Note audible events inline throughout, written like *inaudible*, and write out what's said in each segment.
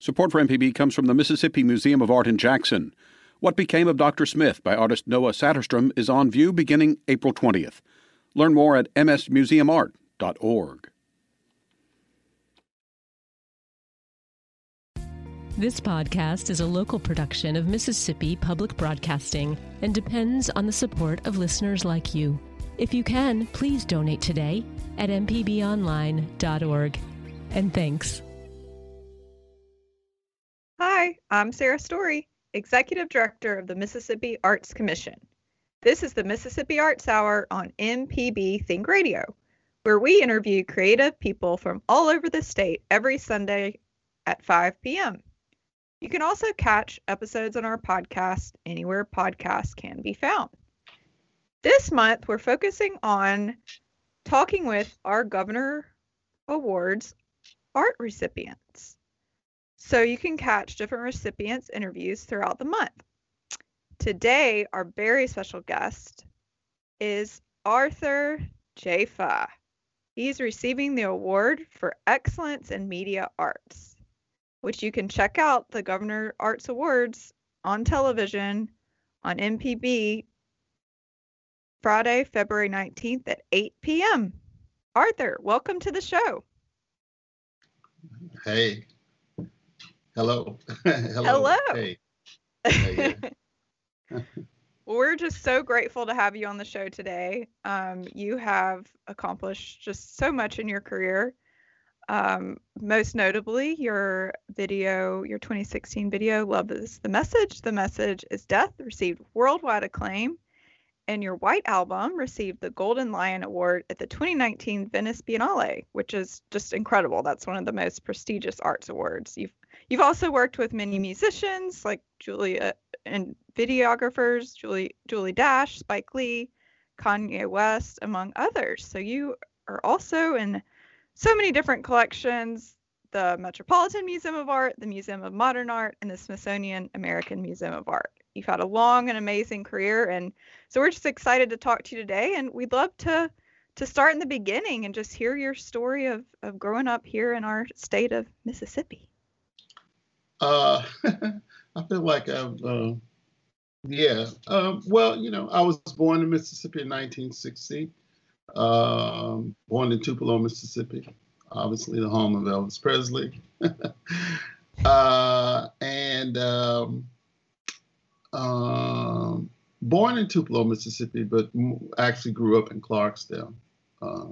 Support for MPB comes from the Mississippi Museum of Art in Jackson. What Became of Dr. Smith by artist Noah Saterstrom is on view beginning April 20th. Learn more at msmuseumart.org. This podcast is a local production of Mississippi Public Broadcasting and depends on the support of listeners like you. If you can, please donate today at mpbonline.org. And thanks. Hi, I'm Sarah Story, Executive Director of the Mississippi Arts Commission. This is the Mississippi Arts Hour on MPB Think Radio, where we interview creative people from all over the state every Sunday at 5 p.m. You can also catch episodes on our podcast anywhere podcasts can be found. This month, we're focusing on talking with our Governor Awards art recipients. So you can catch different recipients' interviews throughout the month. Today, our very special guest is Arthur Jafa. He's receiving the award for Excellence in Media Arts, which you can check out the Governor Arts Awards on television on MPB Friday, February 19th at 8 p.m. Arthur, welcome to the show. Hey, Hello. *laughs* Hello. Hello. Hey. hey *laughs* We're just so grateful to have you on the show today. Um, you have accomplished just so much in your career. Um, most notably, your video, your 2016 video, Love is the Message. The Message is Death, received worldwide acclaim. And your White Album received the Golden Lion Award at the 2019 Venice Biennale, which is just incredible. That's one of the most prestigious arts awards. You've You've also worked with many musicians like Julia and videographers, Julie Julie Dash, Spike Lee, Kanye West, among others. So you are also in so many different collections the Metropolitan Museum of Art, the Museum of Modern Art, and the Smithsonian American Museum of Art. You've had a long and amazing career, and so we're just excited to talk to you today. And we'd love to to start in the beginning and just hear your story of of growing up here in our state of Mississippi. Uh, *laughs* I feel like I've, uh, yeah. Um, well, you know, I was born in Mississippi in 1960. Um, born in Tupelo, Mississippi, obviously the home of Elvis Presley. *laughs* uh, and um, um, born in Tupelo, Mississippi, but actually grew up in Clarksdale. Uh,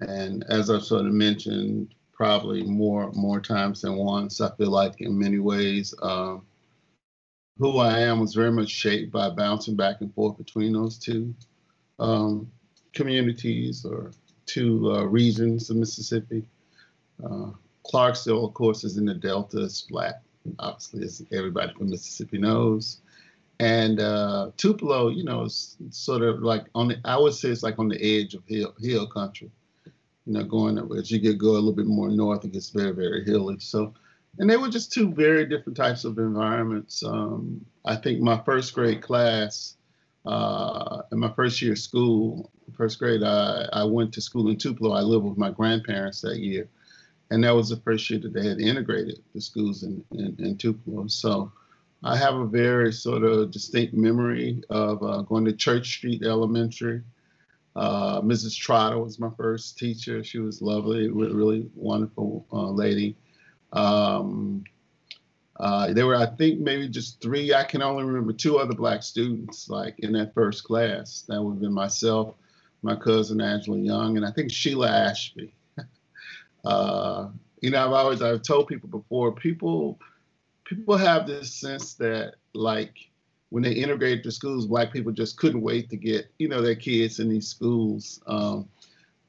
and as I've sort of mentioned, probably more more times than once. I feel like in many ways, um, who I am was very much shaped by bouncing back and forth between those two um, communities or two uh, regions of Mississippi. Uh, Clarksville, of course, is in the Delta. It's flat, obviously, as everybody from Mississippi knows. And uh, Tupelo, you know, is sort of like on the, I would say it's like on the edge of hill, hill country you know, going as you get go a little bit more north, it gets very, very hilly. So, and they were just two very different types of environments. Um, I think my first grade class, uh, in my first year of school, first grade, I, I went to school in Tupelo. I lived with my grandparents that year. And that was the first year that they had integrated the schools in, in, in Tupelo. So I have a very sort of distinct memory of uh, going to Church Street Elementary uh, Mrs. Trotter was my first teacher. She was lovely, really wonderful uh, lady. Um, uh, there were, I think, maybe just three. I can only remember two other black students, like in that first class. That would have been myself, my cousin Angela Young, and I think Sheila Ashby. Uh, you know, I've always I've told people before, people people have this sense that like when they integrated the schools, black people just couldn't wait to get, you know, their kids in these schools. Um,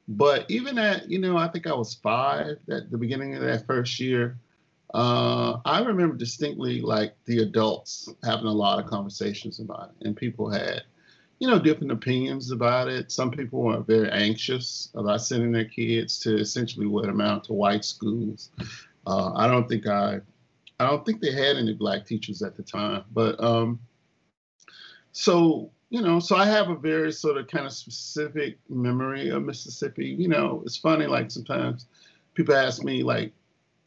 but even at, you know, I think I was five at the beginning of that first year. Uh, I remember distinctly like the adults having a lot of conversations about it, and people had, you know, different opinions about it. Some people were very anxious about sending their kids to essentially what amount to white schools. Uh, I don't think I, I don't think they had any black teachers at the time, but um, so you know so i have a very sort of kind of specific memory of mississippi you know it's funny like sometimes people ask me like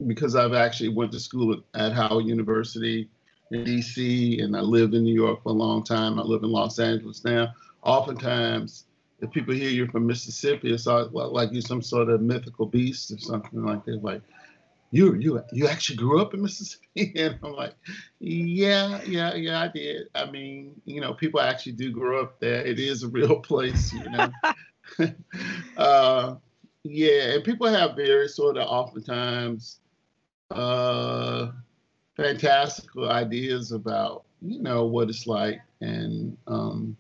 because I've actually went to school at Howard University in DC and I lived in New York for a long time. I live in Los Angeles now. Oftentimes, if people hear you're from Mississippi, it's like you're some sort of mythical beast or something like that. Like, you you you actually grew up in Mississippi, *laughs* and I'm like, yeah, yeah, yeah, I did. I mean, you know, people actually do grow up there. It is a real *laughs* place, you know. *laughs* uh, yeah, and people have very sort of oftentimes uh, fantastical ideas about you know what it's like, and um,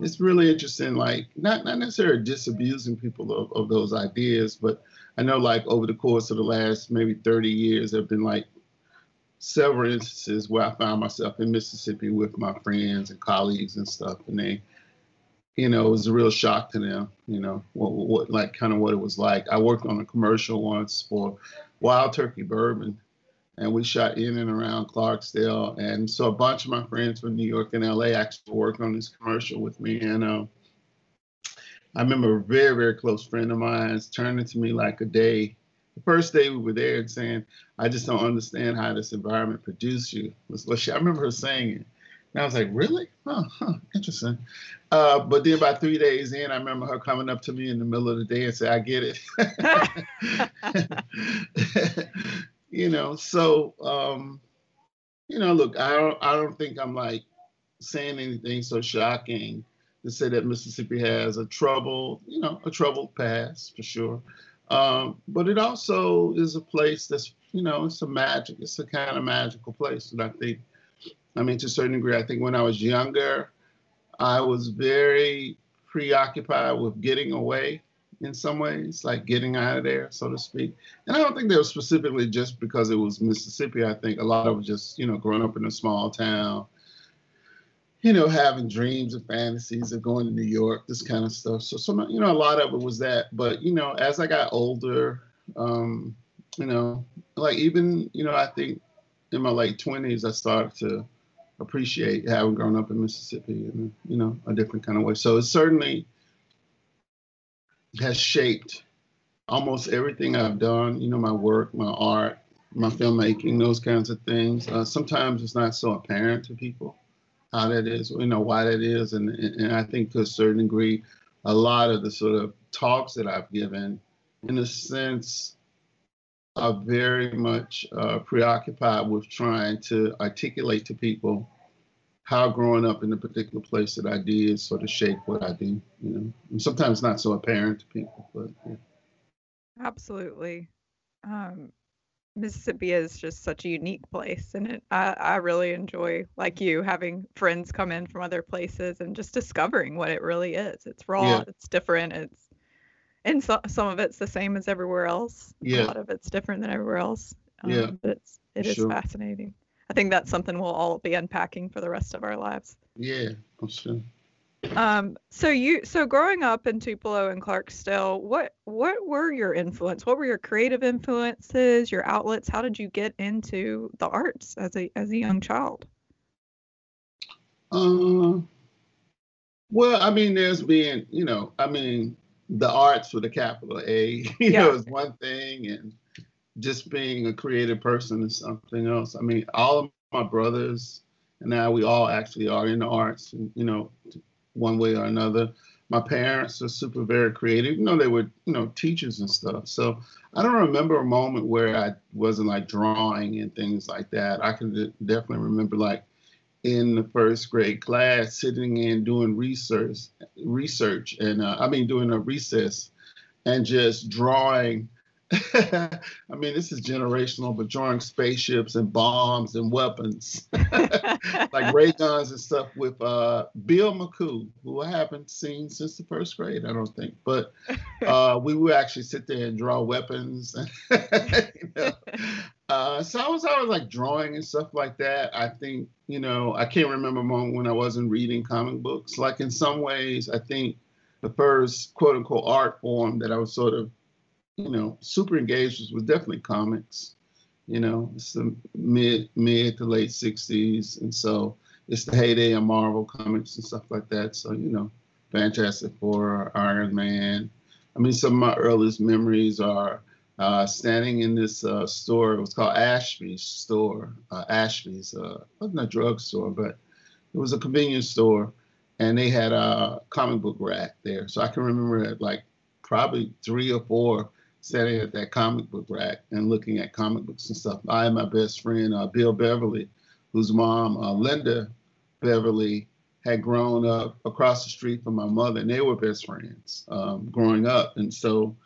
it's really interesting. Like not not necessarily disabusing people of, of those ideas, but I know like over the course of the last maybe 30 years, there have been like several instances where I found myself in Mississippi with my friends and colleagues and stuff, and they, you know, it was a real shock to them, you know, what, what like kind of what it was like. I worked on a commercial once for Wild Turkey Bourbon, and we shot in and around Clarksdale, and so a bunch of my friends from New York and LA actually worked on this commercial with me, and. Uh, I remember a very, very close friend of mine turning to me like a day, the first day we were there, and saying, I just don't understand how this environment produced you. Was what she, I remember her saying it. And I was like, really? Huh, huh interesting. Uh, but then about three days in, I remember her coming up to me in the middle of the day and say, I get it. *laughs* *laughs* you know, so, um, you know, look, I don't, I don't think I'm like saying anything so shocking to say that Mississippi has a troubled, you know, a troubled past for sure. Um, but it also is a place that's, you know, it's a magic. It's a kind of magical place. And I think, I mean, to a certain degree, I think when I was younger, I was very preoccupied with getting away in some ways, like getting out of there, so to speak. And I don't think that was specifically just because it was Mississippi. I think a lot of it just, you know, growing up in a small town you know, having dreams and fantasies of going to New York, this kind of stuff. So, some, you know, a lot of it was that. But, you know, as I got older, um, you know, like even, you know, I think in my late 20s, I started to appreciate having grown up in Mississippi in, you know, a different kind of way. So it certainly has shaped almost everything I've done, you know, my work, my art, my filmmaking, those kinds of things. Uh, sometimes it's not so apparent to people how that is, you know, why that is. And, and I think to a certain degree, a lot of the sort of talks that I've given, in a sense, are very much uh, preoccupied with trying to articulate to people how growing up in the particular place that I did sort of shaped what I do, you know. And sometimes not so apparent to people, but yeah. Absolutely. Um, Mississippi is just such a unique place, and it, I, I really enjoy, like you, having friends come in from other places and just discovering what it really is. It's raw, yeah. it's different, it's and so, some of it's the same as everywhere else. Yeah. A lot of it's different than everywhere else. Um, yeah. But it's it is sure. fascinating. I think that's something we'll all be unpacking for the rest of our lives. Yeah, sure. Um, so you so growing up in Tupelo and Clarksdale, what what were your influence? What were your creative influences, your outlets? How did you get into the arts as a as a young child? Uh, well, I mean, there's been, you know, I mean, the arts with a capital A, *laughs* you yeah. know, is one thing, and just being a creative person is something else. I mean, all of my brothers and now we all actually are in the arts, you know, one way or another. My parents are super very creative. You know, they were, you know, teachers and stuff. So I don't remember a moment where I wasn't like drawing and things like that. I can definitely remember like in the first grade class sitting in doing research, research, and uh, I mean doing a recess and just drawing *laughs* I mean, this is generational, but drawing spaceships and bombs and weapons, *laughs* like *laughs* ray guns and stuff with uh, Bill McCoo, who I haven't seen since the first grade, I don't think. But uh, we would actually sit there and draw weapons. you know? uh, so I was always like drawing and stuff like that. I think, you know, I can't remember a moment when I wasn't reading comic books. Like in some ways, I think the first quote unquote art form that I was sort of you know, super engaged was definitely comics. You know, it's the mid mid to late '60s, and so it's the heyday of Marvel comics and stuff like that. So you know, Fantastic Four, Iron Man. I mean, some of my earliest memories are uh, standing in this uh, store. It was called Ashby's store. Uh, Ashby's uh, wasn't a drugstore, but it was a convenience store, and they had a comic book rack there. So I can remember like probably three or four standing at that comic book rack and looking at comic books and stuff. I and my best friend uh, Bill Beverly, whose mom uh, Linda Beverly had grown up across the street from my mother, and they were best friends um, growing up. And so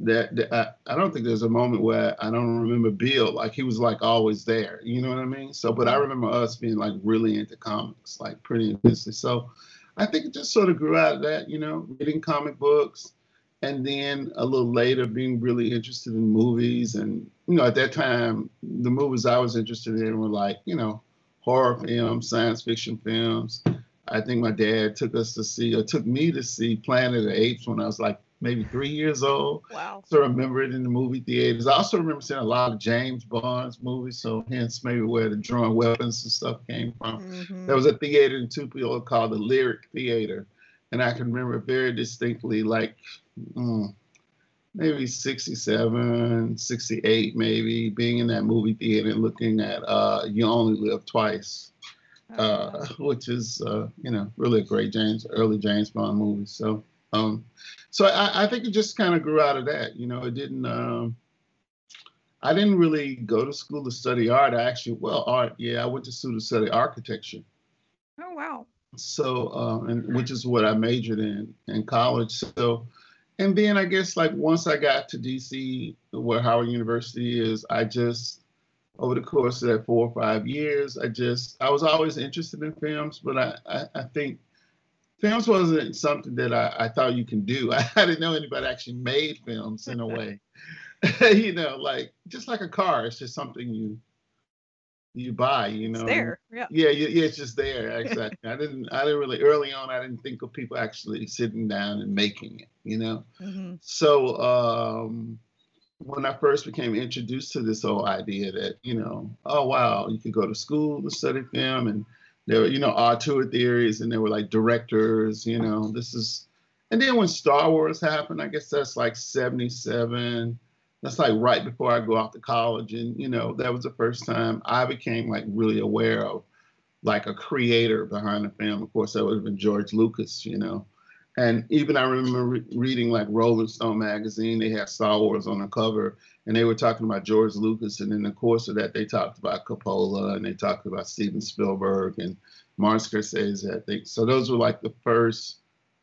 that, that I, I, don't think there's a moment where I don't remember Bill like he was like always there. You know what I mean? So, but I remember us being like really into comics, like pretty intensely. So, I think it just sort of grew out of that. You know, reading comic books, and then a little later being really interested in movies. And you know, at that time, the movies I was interested in were like you know horror films, science fiction films. I think my dad took us to see, or took me to see Planet of the Apes when I was like maybe three years old. Wow. So I remember it in the movie theaters. I also remember seeing a lot of James Bond's movies, so hence maybe where the drawing weapons and stuff came from. Mm-hmm. There was a theater in Tupelo called the Lyric Theater, and I can remember very distinctly, like mm, maybe 67, 68, maybe being in that movie theater and looking at uh, You Only Live Twice. Oh, uh, *laughs* which is uh, you know really a great James early James Bond movie. So um, so I, I, think it just kind of grew out of that. You know, it didn't. Um, I didn't really go to school to study art. I actually, well, art. Yeah, I went to school to study architecture. Oh wow. So, uh, and which is what I majored in in college. So, and then I guess like once I got to DC, where Howard University is, I just over the course of that four or five years, I just I was always interested in films, but I I, I think films wasn't something that I, I thought you can do. I, *laughs* I didn't know anybody actually made films in a way. *laughs* you know, like just like a car, it's just something you you buy. You know, it's there. Yeah. Yeah, yeah, it's just there. Exactly. I didn't. I didn't really early on. I didn't think of people actually sitting down and making it. You know. Mm-hmm. So um, when I first became introduced to this whole idea that you know, oh wow, you could go to school to study film and there were, you know, auteur theories and there were like directors, you know, this is, and then when Star Wars happened, I guess that's like 77. That's like right before I go off to college. And, you know, that was the first time I became like really aware of like a creator behind the film. Of course, that would have been George Lucas, you know. And even I remember re- reading like Rolling Stone magazine, they had Star Wars on the cover and they were talking about George Lucas, and in the course of that, they talked about Coppola and they talked about Steven Spielberg and Martin Scorsese. I think so. Those were like the first,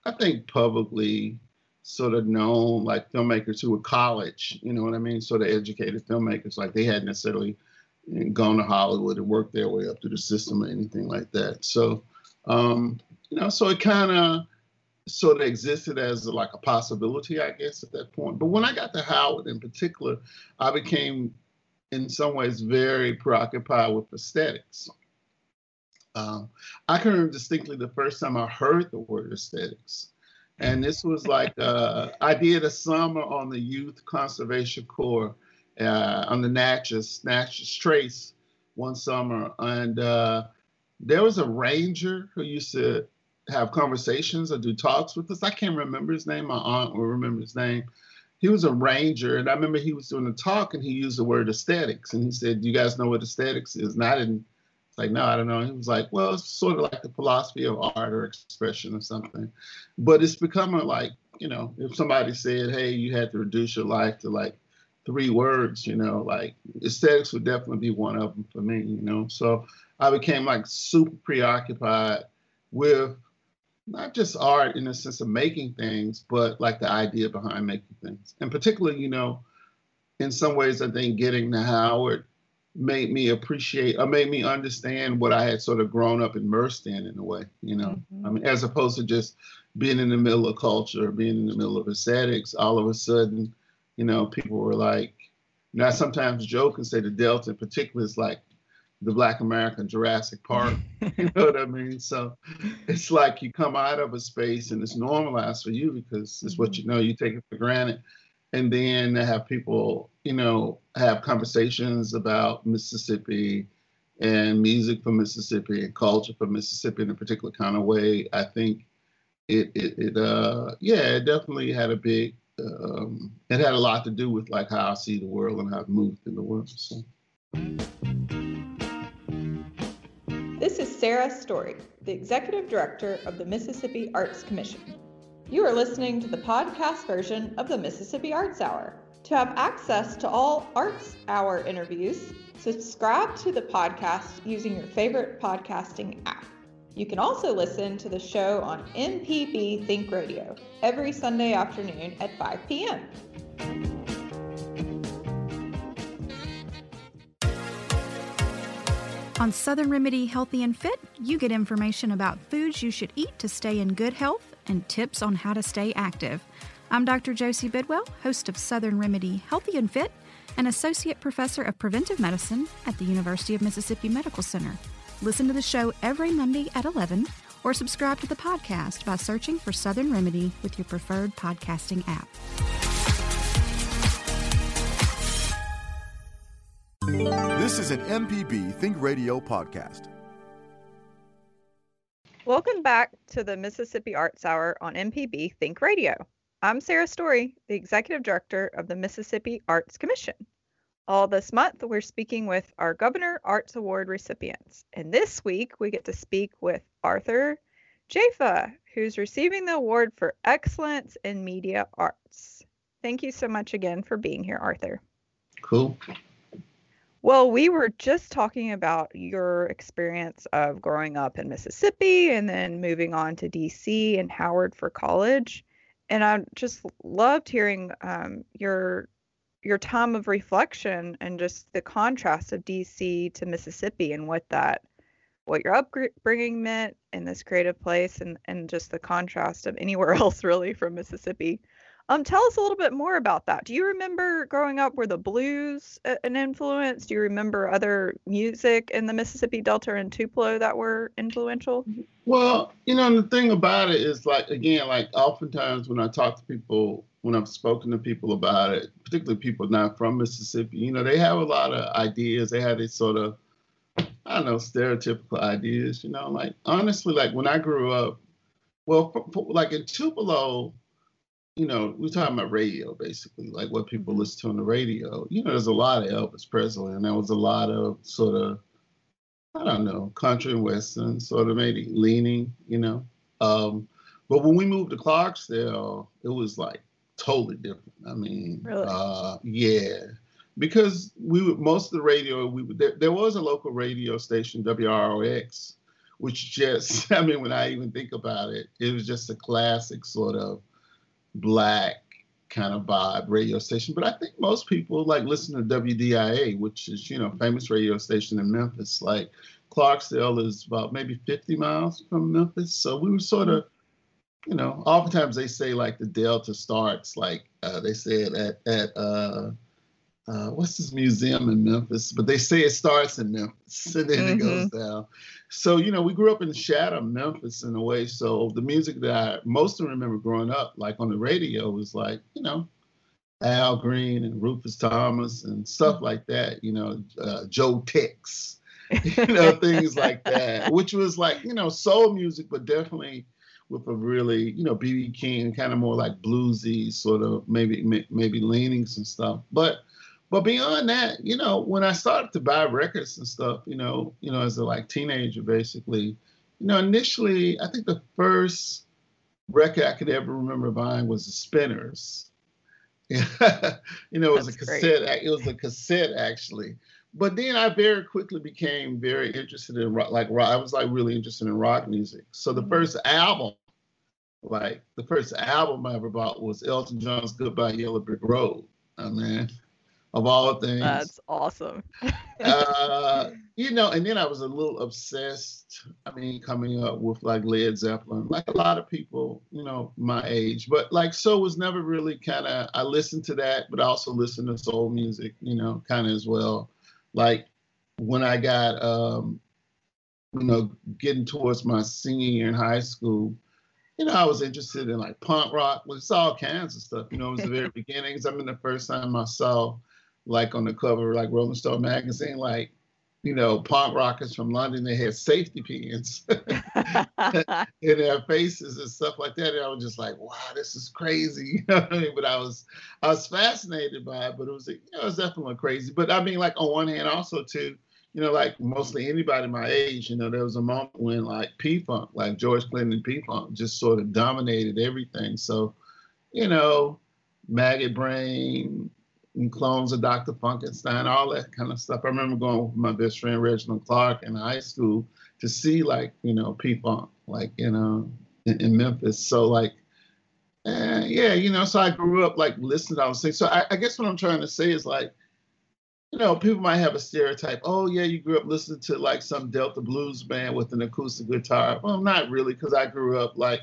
I think, publicly sort of known like filmmakers who were college. You know what I mean? Sort of educated filmmakers. Like they hadn't necessarily gone to Hollywood and worked their way up through the system or anything like that. So, um, you know, so it kind of sort of existed as like a possibility, I guess, at that point. But when I got to Howard in particular, I became, in some ways, very preoccupied with aesthetics. Um, I can remember distinctly the first time I heard the word aesthetics. And this was like, uh, I did a summer on the Youth Conservation Corps uh, on the Natchez, Natchez Trace one summer. And uh, there was a ranger who used to have conversations or do talks with us. I can't remember his name. My aunt will remember his name. He was a ranger, and I remember he was doing a talk and he used the word aesthetics. And he said, you guys know what aesthetics is? And I didn't like, no, I don't know. He was like, Well, it's sort of like the philosophy of art or expression or something. But it's becoming like, you know, if somebody said, Hey, you had to reduce your life to like three words, you know, like aesthetics would definitely be one of them for me, you know. So I became like super preoccupied with not just art in the sense of making things, but like the idea behind making things. And particularly, you know, in some ways, I think getting to Howard made me appreciate or made me understand what I had sort of grown up immersed in, in a way, you know. Mm-hmm. I mean, as opposed to just being in the middle of culture, being in the middle of aesthetics, all of a sudden, you know, people were like, you know, I sometimes joke and say the Delta in particular is like the Black American Jurassic Park. *laughs* you know what I mean? So it's like you come out of a space and it's normalized for you because it's what you know, you take it for granted. And then to have people, you know, have conversations about Mississippi and music from Mississippi and culture from Mississippi in a particular kind of way. I think it, it, it uh, yeah, it definitely had a big um, it had a lot to do with like how I see the world and how I've moved in the world. So. This is Sarah Story, the Executive Director of the Mississippi Arts Commission. You are listening to the podcast version of the Mississippi Arts Hour. To have access to all Arts Hour interviews, subscribe to the podcast using your favorite podcasting app. You can also listen to the show on MPB Think Radio every Sunday afternoon at 5 p.m. On Southern Remedy Healthy and Fit, you get information about foods you should eat to stay in good health and tips on how to stay active. I'm Dr. Josie Bidwell, host of Southern Remedy Healthy and Fit, and Associate Professor of Preventive Medicine at the University of Mississippi Medical Center. Listen to the show every Monday at 11 or subscribe to the podcast by searching for Southern Remedy with your preferred podcasting app. This is an MPB Think Radio podcast. Welcome back to the Mississippi Arts Hour on MPB Think Radio. I'm Sarah Story, the Executive Director of the Mississippi Arts Commission. All this month, we're speaking with our Governor Arts Award recipients. And this week, we get to speak with Arthur Jafa, who's receiving the award for excellence in media arts. Thank you so much again for being here, Arthur. Cool. Well, we were just talking about your experience of growing up in Mississippi and then moving on to DC and Howard for college. And I just loved hearing um, your your time of reflection and just the contrast of DC to Mississippi and what that what your upbringing meant in this creative place and and just the contrast of anywhere *laughs* else really from Mississippi. Um, tell us a little bit more about that. Do you remember growing up were the blues an influence? Do you remember other music in the Mississippi Delta and Tupelo that were influential? Well, you know, the thing about it is like again, like oftentimes when I talk to people when I've spoken to people about it, particularly people not from Mississippi, you know, they have a lot of ideas. They have these sort of, I don't know, stereotypical ideas, you know, like honestly, like when I grew up, well, like in Tupelo, you know, we're talking about radio basically, like what people mm-hmm. listen to on the radio. You know, there's a lot of Elvis Presley, and there was a lot of sort of, I don't know, country and western, sort of maybe leaning, you know. Um, but when we moved to Clarksdale, it was like totally different. I mean, really? uh, yeah, because we would, most of the radio we would, there, there was a local radio station WROX, which just *laughs* I mean when I even think about it, it was just a classic sort of black kind of vibe radio station. But I think most people like listen to WDIA, which is you know famous radio station in Memphis. Like Clarksdale is about maybe 50 miles from Memphis, so we were sort of you know, oftentimes they say like the delta starts like uh, they said at at uh, uh, what's this museum in Memphis, but they say it starts in Memphis and *laughs* then mm-hmm. it goes mm-hmm. down. So you know, we grew up in shadow Memphis in a way. So the music that I most remember growing up, like on the radio, was like you know. Al Green and Rufus Thomas and stuff like that, you know, uh, Joe Tex, *laughs* *laughs* you know, things like that, which was like, you know, soul music, but definitely with a really, you know, BB King, kind of more like bluesy sort of maybe maybe leanings and stuff. But but beyond that, you know, when I started to buy records and stuff, you know, you know, as a like teenager, basically, you know, initially, I think the first record I could ever remember buying was the Spinners. *laughs* you know, it was That's a cassette. Great. It was a cassette actually. But then I very quickly became very interested in rock. Like rock, I was like really interested in rock music. So the mm-hmm. first album like the first album I ever bought was Elton John's Goodbye Yellow Brick Road. I mean, of all things. That's awesome. *laughs* uh, you know, and then I was a little obsessed. I mean, coming up with like Led Zeppelin, like a lot of people, you know, my age. But like, so was never really kind of. I listened to that, but I also listened to soul music, you know, kind of as well. Like when I got, um, you know, getting towards my senior year in high school you know, I was interested in like punk rock, it's all kinds of stuff. You know, it was the very *laughs* beginnings. I mean, the first time I saw like on the cover, like Rolling Stone magazine, like you know, punk rockers from London, they had safety pins *laughs* in their faces and stuff like that. And I was just like, wow, this is crazy. *laughs* You know I mean? But I was I was fascinated by it, but it was you know, it was definitely crazy. But I mean, like on one hand, also too, you know, like mostly anybody my age, you know, there was a moment when like P Funk, like George Clinton and P Funk, just sort of dominated everything. So, you know, Maggot Brain, and clones of Dr. Funkenstein, all that kind of stuff. I remember going with my best friend Reginald Clark in high school to see like, you know, P-Funk, like, you know, in, in Memphis. So like, eh, yeah, you know, so I grew up like listening to all those things. So I, I guess what I'm trying to say is like, you know, people might have a stereotype. Oh, yeah, you grew up listening to like some Delta blues band with an acoustic guitar. Well, not really, because I grew up like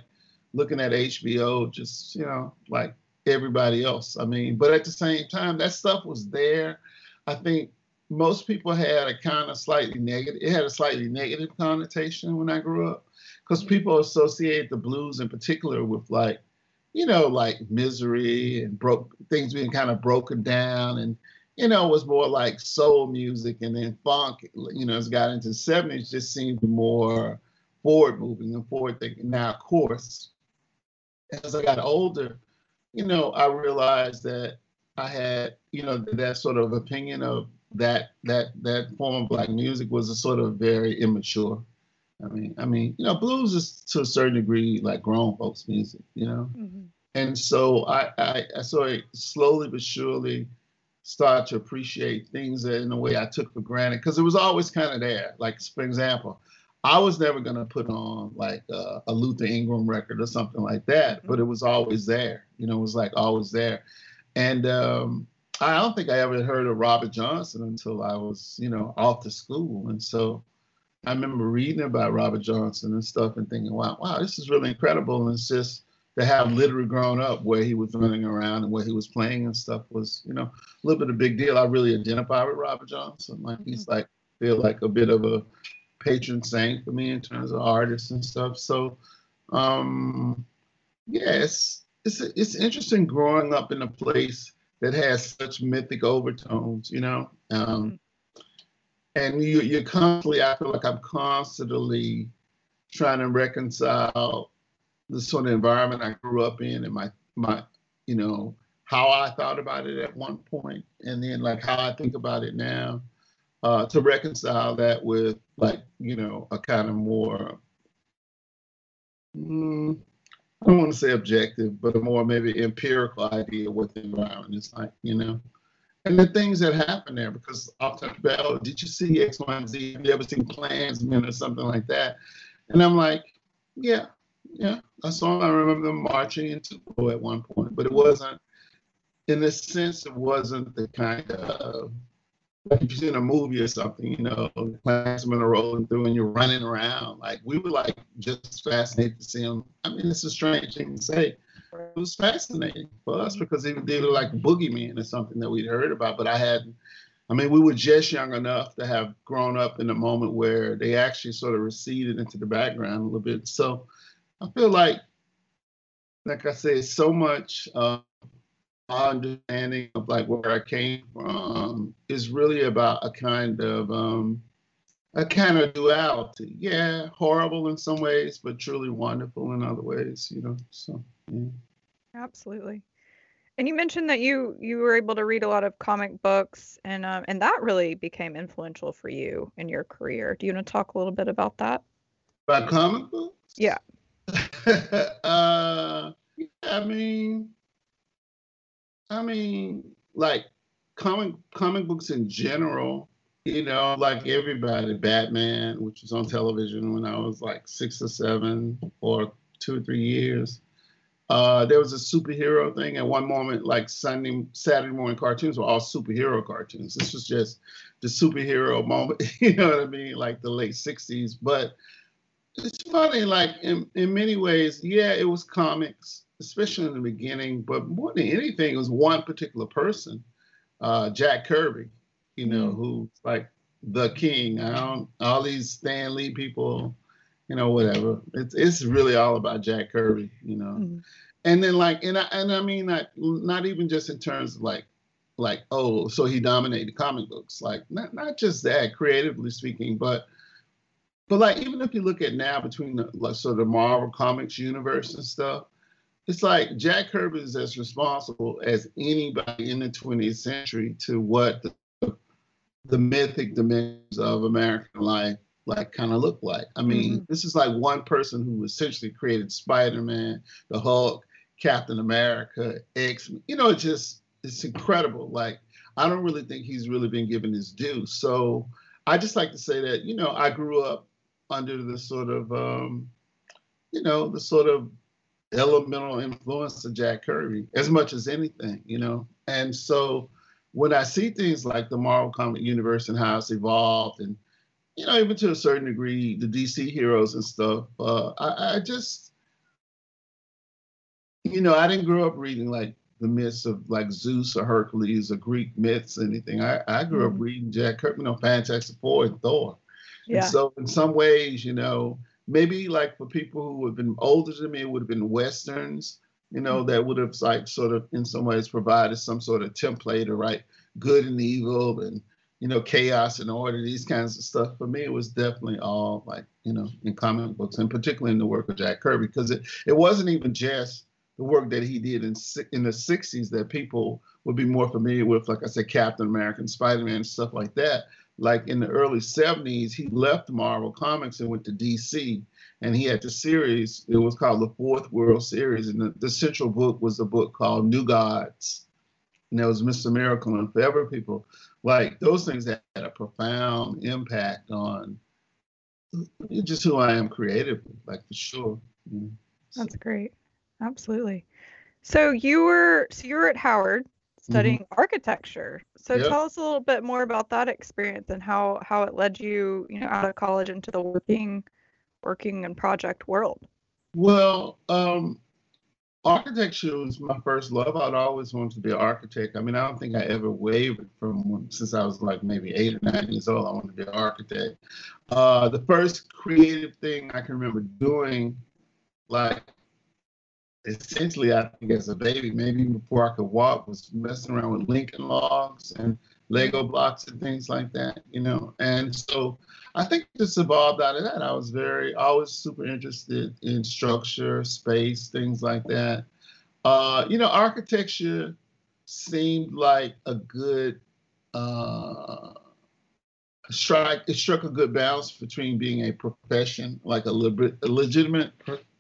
looking at HBO, just you know, like everybody else. I mean, but at the same time, that stuff was there. I think most people had a kind of slightly negative, it had a slightly negative connotation when I grew up because mm-hmm. people associate the blues in particular with like, you know, like misery and broke things being kind of broken down and, you know, it was more like soul music and then funk, you know, as got into the 70s just seemed more forward moving and forward thinking. Now, of course, as I got older, you know, I realized that I had, you know, that sort of opinion of that that that form of black music was a sort of very immature. I mean, I mean, you know, blues is to a certain degree like grown folks music, you know. Mm-hmm. And so I, I, I sort of slowly but surely start to appreciate things that in a way I took for granted because it was always kind of there. Like for example, I was never gonna put on like uh, a Luther Ingram record or something like that, but it was always there. You know, it was like always there. And um, I don't think I ever heard of Robert Johnson until I was, you know, off to school. And so I remember reading about Robert Johnson and stuff and thinking, wow, wow, this is really incredible. And it's just to have literally grown up where he was running around and where he was playing and stuff was, you know, a little bit of a big deal. I really identify with Robert Johnson. Like he's mm-hmm. like feel like a bit of a patron saint for me in terms of artists and stuff. So, um, yeah, it's it's it's interesting growing up in a place that has such mythic overtones, you know. Um, and you you're constantly, I feel like I'm constantly trying to reconcile the sort of environment I grew up in and my my you know how I thought about it at one point, and then like how I think about it now uh, to reconcile that with like you know a kind of more mm, I don't want to say objective, but a more maybe empirical idea of what the environment is like, you know. And the things that happen there, because often Bell, did you see X, Y, and Z? Have you ever seen Klansmen or something like that? And I'm like, yeah, yeah, I saw. I remember them marching into at one point, but it wasn't. In a sense, it wasn't the kind of like if you're in a movie or something, you know, Klansmen are rolling through and you're running around. Like we were like just fascinated to see them. I mean, it's a strange thing to say. It was fascinating for us because they, they were like boogeyman or something that we'd heard about, but I hadn't. I mean, we were just young enough to have grown up in a moment where they actually sort of receded into the background a little bit. So I feel like, like I said, so much uh, understanding of like where I came from is really about a kind of um, a kind of duality. Yeah, horrible in some ways, but truly wonderful in other ways. You know, so yeah. Absolutely. And you mentioned that you you were able to read a lot of comic books, and um, and that really became influential for you in your career. Do you want to talk a little bit about that? About comic books? Yeah. *laughs* uh, I mean, I mean, like comic comic books in general, you know, like everybody, Batman, which was on television when I was like six or seven or two or three years. Uh, there was a superhero thing at one moment, like Sunday, Saturday morning cartoons were all superhero cartoons. This was just the superhero moment, *laughs* you know what I mean, like the late '60s. But it's funny, like in, in many ways, yeah, it was comics, especially in the beginning, but more than anything, it was one particular person, uh, Jack Kirby, you know, mm. who's like the king. I don't, all these Stan Lee people, you know, whatever. It's it's really all about Jack Kirby, you know. Mm. And then like, and I and I mean, not not even just in terms of like like oh so he dominated comic books like not not just that creatively speaking but but like even if you look at now between the like sort of the Marvel Comics universe and stuff, it's like Jack Kirby is as responsible as anybody in the 20th century to what the, the mythic dimensions of American life like kind of look like. I mean, mm-hmm. this is like one person who essentially created Spider-Man, the Hulk, Captain America, X. You know, it's just it's incredible. Like I don't really think he's really been given his due. So I just like to say that you know I grew up under the sort of, um, you know, the sort of elemental influence of Jack Kirby as much as anything, you know. And so when I see things like the Marvel Comic Universe and how it's evolved, and you know, even to a certain degree, the DC heroes and stuff, uh, I, I just, you know, I didn't grow up reading like the myths of like Zeus or Hercules or Greek myths, or anything. I, I grew mm-hmm. up reading Jack Kirby, you know, Fantastic Four and Thor. Yeah. And so in some ways, you know, maybe like for people who have been older than me, it would have been westerns, you know, that would have like sort of in some ways provided some sort of template to write good and evil and you know chaos and order these kinds of stuff. For me it was definitely all like you know in comic books and particularly in the work of jack kirby because it, it wasn't even just the work that he did in in the 60s that people would be more familiar with like i said captain america spider-man stuff like that like in the early 70s, he left Marvel Comics and went to DC. And he had the series, it was called the Fourth World Series. And the, the central book was a book called New Gods. And there was Mr. Miracle and Forever People. Like those things had a profound impact on just who I am creatively, like for sure. That's great. Absolutely. So you were so you were at Howard studying mm-hmm. architecture. So yep. tell us a little bit more about that experience and how how it led you, you know, out of college into the working working and project world. Well, um, architecture was my first love. I'd always wanted to be an architect. I mean, I don't think I ever wavered from since I was like maybe eight or nine years old. I wanted to be an architect. Uh, the first creative thing I can remember doing, like essentially, I think as a baby, maybe before I could walk, was messing around with Lincoln logs and Lego blocks and things like that, you know. And so I think just evolved out of that. I was very, always super interested in structure, space, things like that. Uh, you know, architecture seemed like a good uh, strike. It struck a good balance between being a profession, like a, le- a legitimate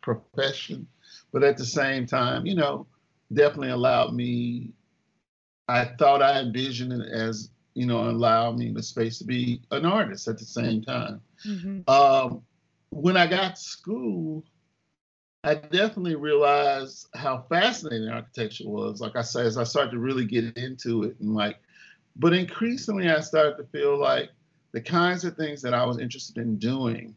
profession, but at the same time, you know, definitely allowed me. I thought I envisioned it as you know, allowed me the space to be an artist at the same time. Mm-hmm. Um, when I got to school, I definitely realized how fascinating architecture was. Like I said, as I started to really get into it, and like, but increasingly, I started to feel like the kinds of things that I was interested in doing.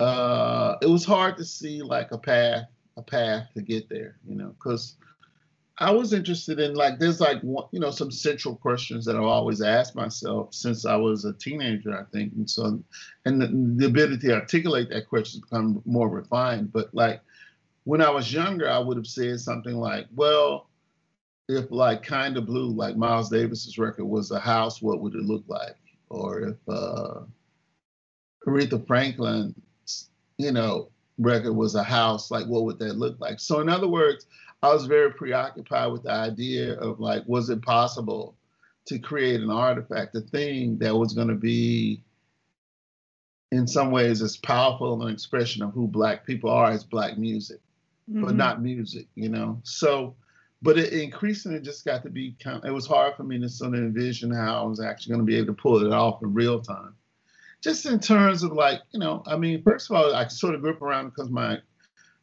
Uh, it was hard to see like a path a path to get there, you know, because I was interested in like there's like one, you know some central questions that I've always asked myself since I was a teenager, I think, and so and the, the ability to articulate that question has become more refined. But like when I was younger, I would have said something like, well, if like kind of blue, like Miles Davis's record was a house, what would it look like? Or if uh, Aretha Franklin, you know, record was a house, like what would that look like? So in other words, I was very preoccupied with the idea of like, was it possible to create an artifact, a thing that was going to be in some ways as powerful an expression of who black people are as black music, mm-hmm. but not music, you know? So, but it increasingly just got to be kind of, it was hard for me to sort of envision how I was actually going to be able to pull it off in real time just in terms of like, you know, I mean, first of all, I sort of grew up around because my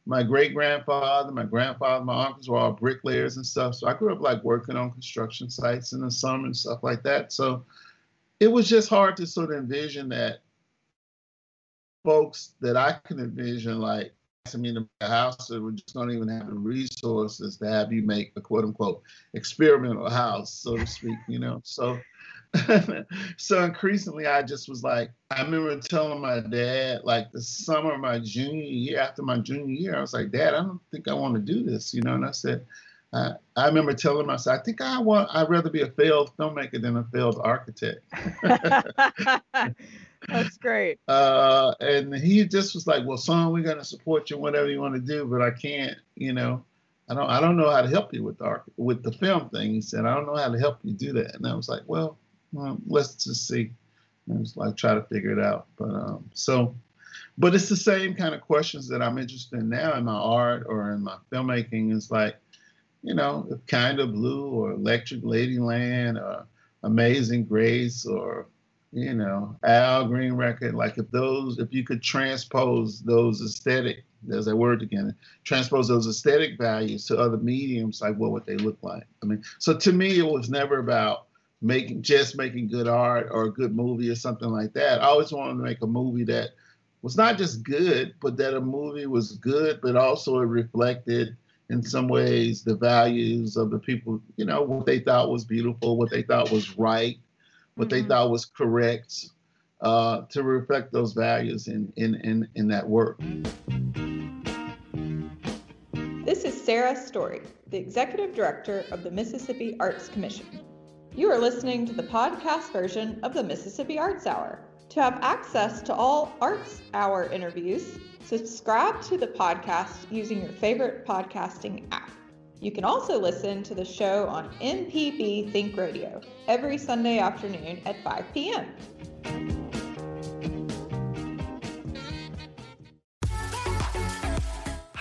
my great grandfather, my grandfather, my uncles were all bricklayers and stuff. So I grew up like working on construction sites in the summer and stuff like that. So it was just hard to sort of envision that folks that I can envision like asking me to a house that we just don't even have the resources to have you make a quote unquote experimental house, so to speak, you know. So *laughs* so increasingly, I just was like, I remember telling my dad, like the summer of my junior year, after my junior year, I was like, Dad, I don't think I want to do this, you know. And I said, I, I remember telling myself, I think I want, I'd rather be a failed filmmaker than a failed architect. *laughs* That's great. *laughs* Uh, and he just was like, "Well, son, we're gonna support you whatever you want to do, but I can't, you know, I don't, I don't know how to help you with the with the film thing." He said, "I don't know how to help you do that." And I was like, "Well, well let's just see." And I like, try to figure it out. But um, so, but it's the same kind of questions that I'm interested in now in my art or in my filmmaking. It's like, you know, Kind of Blue or Electric Ladyland or Amazing Grace or you know, Al Green record, like if those, if you could transpose those aesthetic, there's that word again, transpose those aesthetic values to other mediums, like what would they look like? I mean, so to me, it was never about making just making good art or a good movie or something like that. I always wanted to make a movie that was not just good, but that a movie was good, but also it reflected in some ways the values of the people, you know, what they thought was beautiful, what they thought was right, what mm-hmm. they thought was correct uh, to reflect those values in, in, in, in that work. This is Sarah Story, the Executive Director of the Mississippi Arts Commission. You are listening to the podcast version of the Mississippi Arts Hour. To have access to all Arts Hour interviews, subscribe to the podcast using your favorite podcasting app. You can also listen to the show on MPB Think Radio every Sunday afternoon at 5 p.m.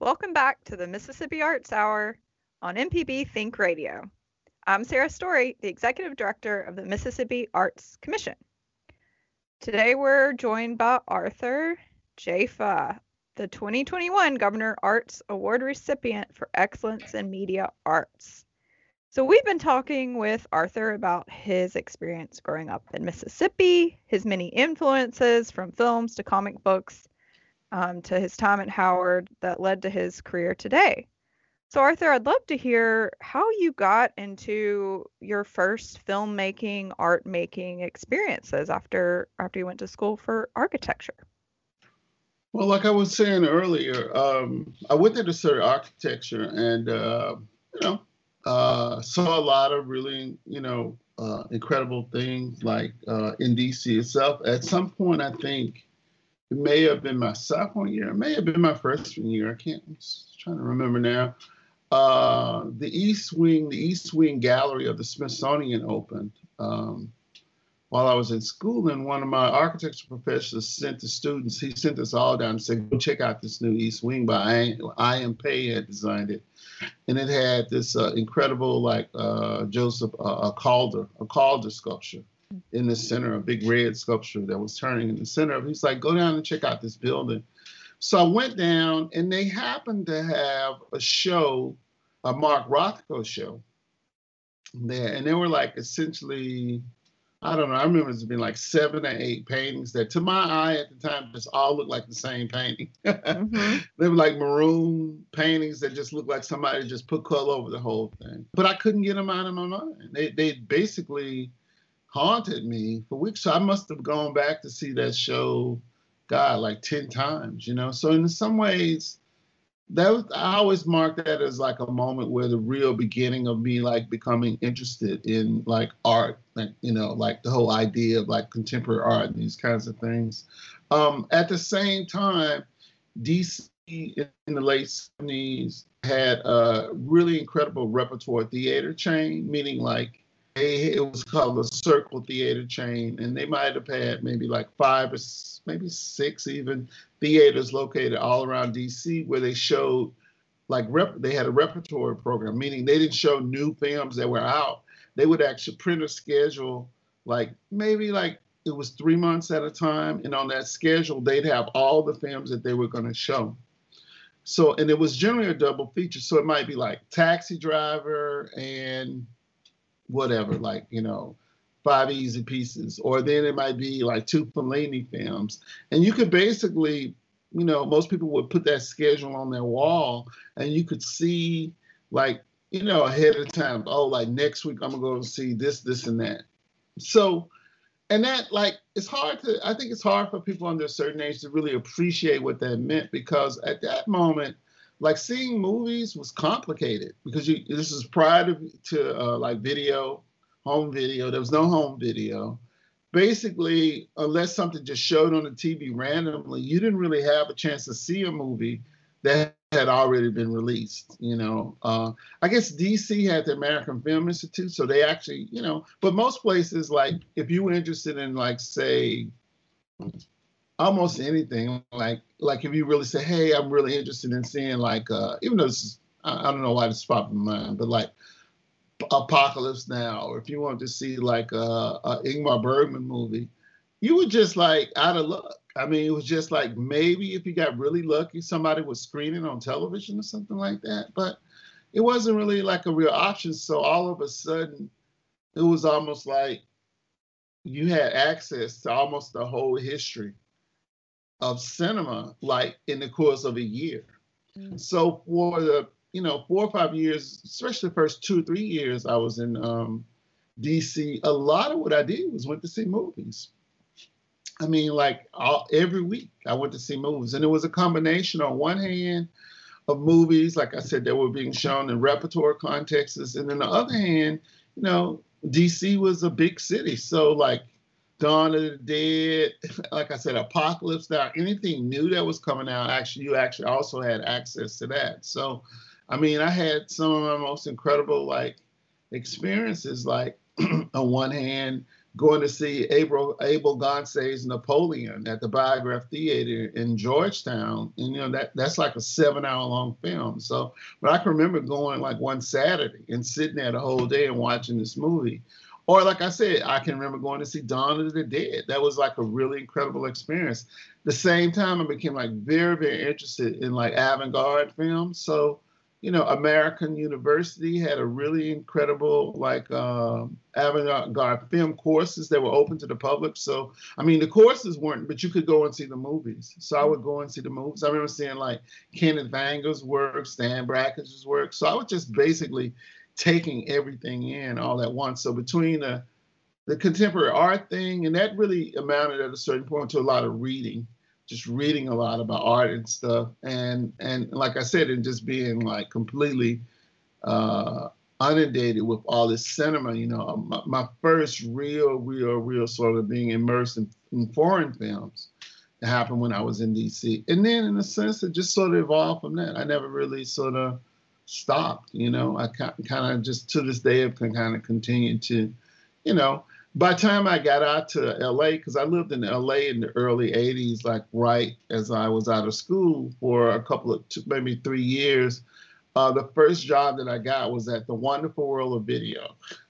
Welcome back to the Mississippi Arts Hour on MPB Think Radio. I'm Sarah Story, the Executive Director of the Mississippi Arts Commission. Today we're joined by Arthur Jafa, the 2021 Governor Arts Award recipient for Excellence in Media Arts. So, we've been talking with Arthur about his experience growing up in Mississippi, his many influences from films to comic books, um, to his time at Howard that led to his career today. So, Arthur, I'd love to hear how you got into your first filmmaking, art making experiences after after you went to school for architecture. Well, like I was saying earlier, um, I went there to study architecture and, uh, you know, uh, saw a lot of really, you know, uh, incredible things like uh, in DC itself. At some point, I think it may have been my sophomore year, it may have been my freshman year. I can't, I'm trying to remember now. Uh, the East Wing, the East Wing Gallery of the Smithsonian opened. Um, while I was in school, and one of my architecture professors sent the students, he sent us all down and said, go check out this new East Wing by I.M. Pei had designed it. And it had this uh, incredible, like uh, Joseph, uh, a Calder, a Calder sculpture in the center, a big red sculpture that was turning in the center. He's like, go down and check out this building. So I went down, and they happened to have a show, a Mark Rothko show there. And they were like essentially I don't know. I remember it being like seven or eight paintings that, to my eye at the time, just all looked like the same painting. Mm-hmm. *laughs* they were like maroon paintings that just looked like somebody just put color over the whole thing. But I couldn't get them out of my mind. They they basically haunted me for weeks. So I must have gone back to see that show, God, like ten times. You know. So in some ways, that was, I always mark that as like a moment where the real beginning of me like becoming interested in like art, like you know, like the whole idea of like contemporary art and these kinds of things. Um, at the same time, DC in the late 70s had a really incredible repertoire theater chain, meaning like it was called a circle theater chain, and they might have had maybe like five or maybe six even theaters located all around DC where they showed like rep- they had a repertoire program, meaning they didn't show new films that were out. They would actually print a schedule, like maybe like it was three months at a time, and on that schedule they'd have all the films that they were going to show. So, and it was generally a double feature. So it might be like Taxi Driver and whatever, like, you know, Five Easy Pieces. Or then it might be like two Fellini films. And you could basically, you know, most people would put that schedule on their wall and you could see, like, you know, ahead of time, oh, like next week I'm to go see this, this, and that. So, and that like it's hard to i think it's hard for people under a certain age to really appreciate what that meant because at that moment like seeing movies was complicated because you this is prior to, to uh, like video home video there was no home video basically unless something just showed on the tv randomly you didn't really have a chance to see a movie that had already been released. You know, uh, I guess DC had the American Film Institute, so they actually, you know, but most places, like if you were interested in, like, say, almost anything, like, like if you really say, hey, I'm really interested in seeing, like, uh, even though this I, I don't know why this popped in mind, but like Apocalypse Now, or if you want to see like a, a Ingmar Bergman movie, you would just like out of luck I mean, it was just like maybe if you got really lucky, somebody was screening on television or something like that. But it wasn't really like a real option. So all of a sudden, it was almost like you had access to almost the whole history of cinema, like in the course of a year. Mm. So for the you know four or five years, especially the first two or three years I was in um, DC, a lot of what I did was went to see movies. I mean, like all, every week I went to see movies, and it was a combination on one hand of movies, like I said, that were being shown in repertoire contexts, and then the other hand, you know, DC was a big city, so like Dawn of the Dead, *laughs* like I said, Apocalypse Now, anything new that was coming out, actually, you actually also had access to that. So, I mean, I had some of my most incredible like experiences, like *clears throat* on one hand going to see Abel, Abel Napoleon at the Biograph Theater in Georgetown. And, you know, that that's like a seven hour long film. So, but I can remember going like one Saturday and sitting there the whole day and watching this movie. Or, like I said, I can remember going to see Dawn of the Dead. That was like a really incredible experience. The same time, I became like very, very interested in like avant garde films. So, you know, American University had a really incredible like um, avant-garde film courses that were open to the public. So, I mean, the courses weren't, but you could go and see the movies. So I would go and see the movies. I remember seeing like Kenneth Anger's work, Stan Brakhage's work. So I would just basically taking everything in all at once. So between the the contemporary art thing, and that really amounted at a certain point to a lot of reading just reading a lot about art and stuff, and and like I said, and just being like completely uh, inundated with all this cinema. You know, my, my, first real, real, real sort of being immersed in, in foreign films happened when I was in DC, and then in a sense, it just sort of evolved from that. I never really sort of stopped. You know, I kind of just to this day have kind of continued to, you know, by the time I got out to LA, because I lived in LA in the early 80s, like right as I was out of school for a couple of two, maybe three years, uh, the first job that I got was at the Wonderful World of Video, *laughs*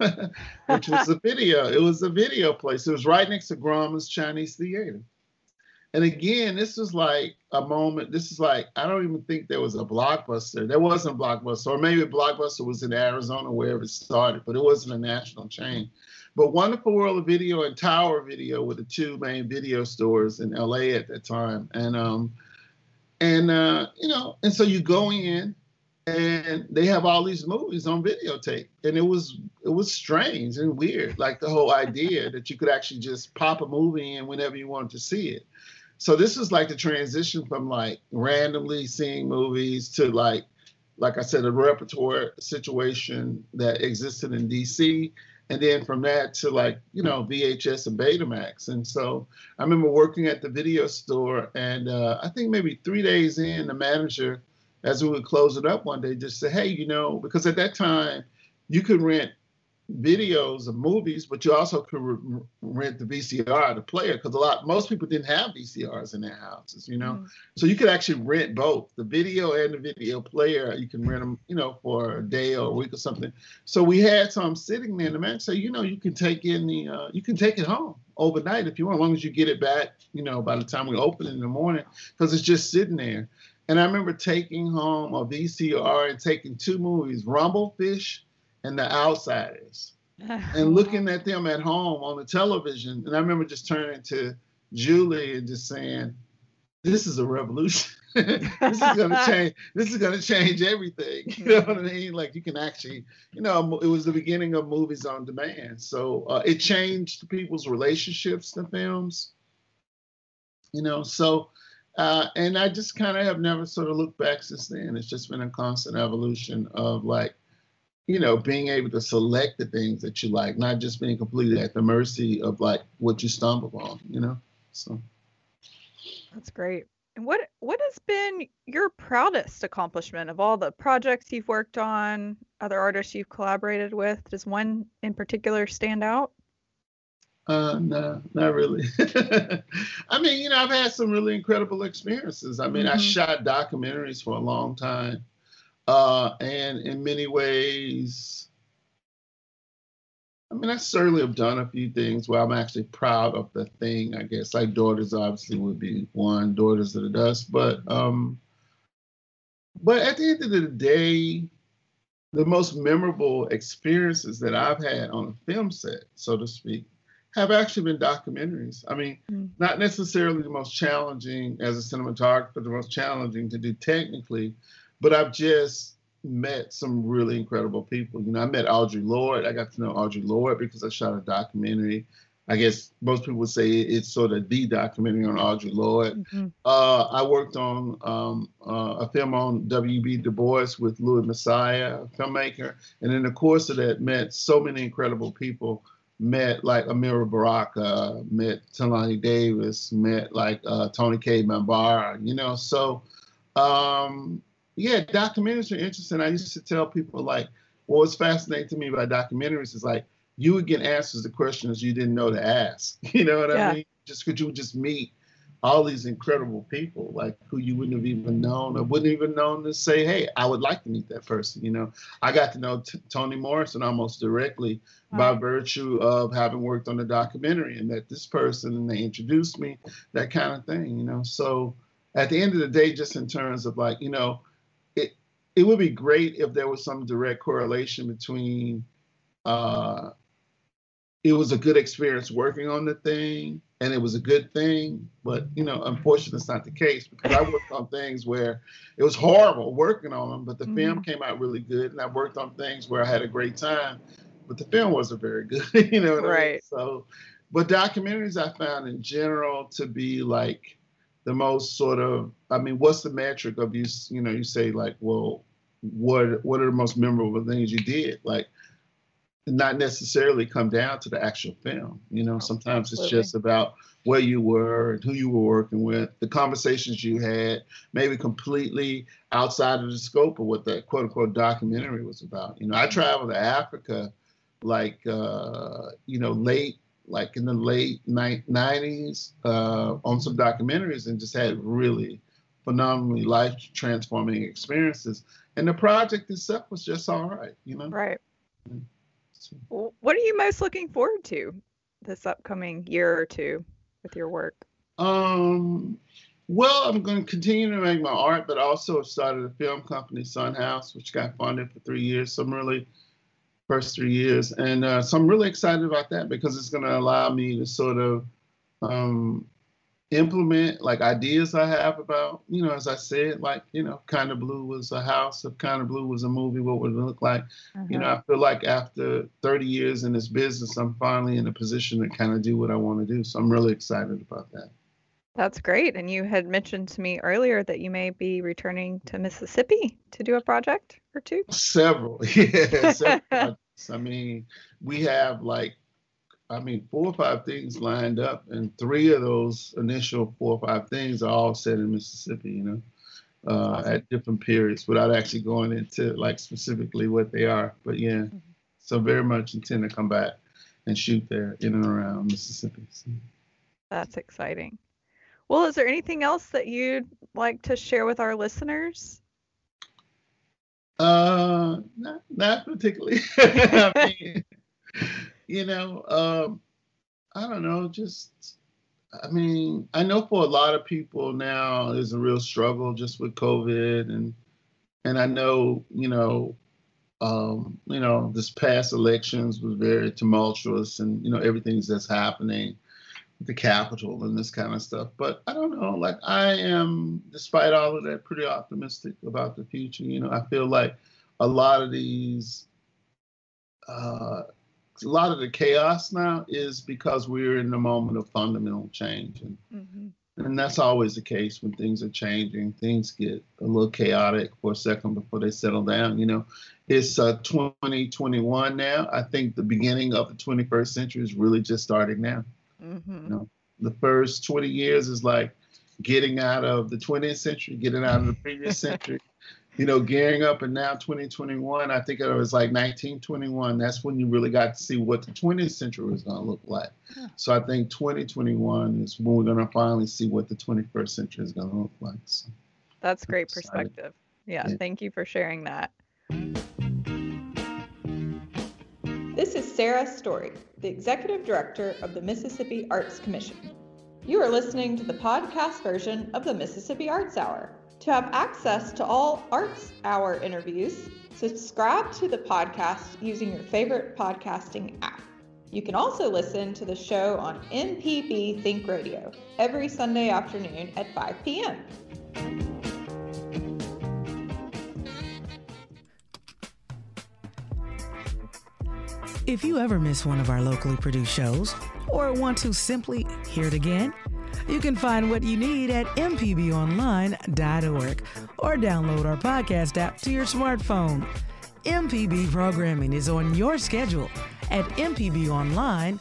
which was a *laughs* video. It was a video place. It was right next to Grauman's Chinese Theater. And again, this was like a moment. This is like I don't even think there was a blockbuster. There wasn't a blockbuster, or maybe blockbuster was in Arizona, wherever it started, but it wasn't a national chain. But Wonderful World of Video and Tower Video were the two main video stores in LA at that time. And um, and uh, you know, and so you go in and they have all these movies on videotape. And it was it was strange and weird, like the whole idea that you could actually just pop a movie in whenever you wanted to see it. So this was like the transition from like randomly seeing movies to like like I said, a repertoire situation that existed in DC and then from that to like you know VHS and Betamax. And so I remember working at the video store, and uh, I think maybe three days in, the manager, as we would close it up one day, just said, "Hey, you know," because at that time you could rent videos of movies, but you also could re- rent the VCR, the player, because a lot most people didn't have VCRs in their houses, you know. Mm. So you could actually rent both the video and the video player. You can rent them, you know, for a day or a week or something. So we had some sitting there, and the man said, you know, you can take in the, uh, you can take it home overnight if you want, as long as you get it back, you know, by the time we open in the morning, because it's just sitting there. And I remember taking home a VCR and taking two movies, Rumble Fish and The Outsiders, *laughs* and looking at them at home on the television. And I remember just turning to Julie and just saying, "This is a revolution. *laughs* this is gonna *laughs* change. This is gonna change everything. You know what I mean? Like you can actually, you know, it was the beginning of movies on demand. So uh, it changed people's relationships to films. You know, so." Uh, and I just kind of have never sort of looked back since then. It's just been a constant evolution of like, you know, being able to select the things that you like, not just being completely at the mercy of like what you stumble on, you know. So that's great. And what what has been your proudest accomplishment of all the projects you've worked on, other artists you've collaborated with? Does one in particular stand out? Uh, no, not really. *laughs* I mean, you know, I've had some really incredible experiences. I mean, mm-hmm. I shot documentaries for a long time. Uh, and in many ways, I mean, I certainly have done a few things where I'm actually proud of the thing, I guess. Like Daughters obviously would be one, Daughters of the Dust. But um, but at the end of the day, the most memorable experiences that I've had on a film set, so to speak, have actually been documentaries. I mean, mm. not necessarily the most challenging as a cinematographer, the most challenging to do technically, but I've just met some really incredible people. You know, I met Audre Lorde. I got to know Audre Lorde because I shot a documentary. I guess most people would say it's sort of the documentary on Audre Lorde. Mm-hmm. Uh, I worked on um, uh, a film on W.B. Du Bois with Louis Massiah, a filmmaker. And in the course of that, met so many incredible people met like Amiri Baraka, met Thulani Davis, met like uh, Toni Cade Bambara, you know. So, um, yeah, documentaries are interesting. I used to tell people like, what was fascinating to me about documentaries is like you would get answers to questions you didn't know to ask. *laughs* You know what yeah. I mean? Just because you would just meet all these incredible people, like who you wouldn't have even known or wouldn't even known to say, hey, I would like to meet that person. You know, I got to know T- Toni Morrison almost directly by virtue of having worked on the documentary and that this person and they introduced me, that kind of thing. You know, so at the end of the day, just in terms of like, you know, it would be great if there was some direct correlation between uh, it was a good experience working on the thing and it was a good thing. But you know, unfortunately, it's not the case because I worked on things where it was horrible working on them, but the mm-hmm. film came out really good, and I worked on things where I had a great time, but the film wasn't very good. *laughs* you know, right? I mean? So, but documentaries I found in general to be like the most sort of. I mean, what's the metric of you? You know, you say like, well, what what are the most memorable things you did? Like not necessarily come down to the actual film. You know, sometimes it's just about where you were and who you were working with, the conversations you had, maybe completely outside of the scope of what that quote unquote documentary was about. You know, I mm-hmm. traveled to Africa like, uh, you know, late, like in the late 90s uh, on some documentaries and just had really phenomenally life transforming experiences. And the project itself was just all right, you know? Right. Mm-hmm. What are you most looking forward to this upcoming year or two with your work? Um, well, I'm going to continue to make my art, but also started a film company, Son House, which got funded for three years. So I'm really first three years, and uh, so I'm really excited about that because it's going to allow me to sort of um, implement like ideas I have about, you know, as I said, like, you know, Kind of Blue was a house, if Kind of Blue was a movie, what would it look like? Uh-huh. You know, uh-huh. I feel like after 30 years in this business, I'm finally in a position to kind of do what I want to do. So I'm really excited about that. That's great. And you had mentioned to me earlier that you may be returning to Mississippi to do a project or two. Several, *laughs* yeah. Several *laughs* I mean, we have like I mean, four or five things lined up, and three of those initial four or five things are all set in Mississippi, you know, uh, awesome. at different periods without actually going into like specifically what they are. But yeah, mm-hmm. so very much intend to come back and shoot there in and around Mississippi. So. That's exciting. Well, is there anything else that you'd like to share with our listeners? Uh, not, not particularly. *laughs* I mean, *laughs* you know, um, I don't know, just I mean, I know for a lot of people now is a real struggle just with COVID, and and I know you know, um, you know, this past elections was very tumultuous, and you know everything's that's happening, the Capitol and this kind of stuff. But I don't know, like I am, despite all of that, pretty optimistic about the future. You know, I feel like a lot of these uh, a lot of the chaos now is because we're in the moment of fundamental change. And mm-hmm. and that's always the case when things are changing. Things get a little chaotic for a second before they settle down you know. It's uh, 2021 now. I think the beginning of the 21st century is really just starting now. Mm-hmm. you know the first 20 years is like getting out of the 20th century getting out of the previous century you know, gearing up and now 2021, I think it was like 1921. That's when you really got to see what the 20th century was going to look like. So I think 2021 is when we're going to finally see what the 21st century is going to look like. So That's great perspective. Yeah, yeah, thank you for sharing that. This is Sarah Story, the Executive Director of the Mississippi Arts Commission. You are listening to the podcast version of the Mississippi Arts Hour. To have access to all Arts Hour interviews, subscribe to the podcast using your favorite podcasting app. You can also listen to the show on MPB Think Radio every Sunday afternoon at 5 p.m. If you ever miss one of our locally produced shows or want to simply hear it again, you can find what you need at mpbonline.org or download our podcast app to your smartphone. MPB programming is on your schedule at mpbonline.org.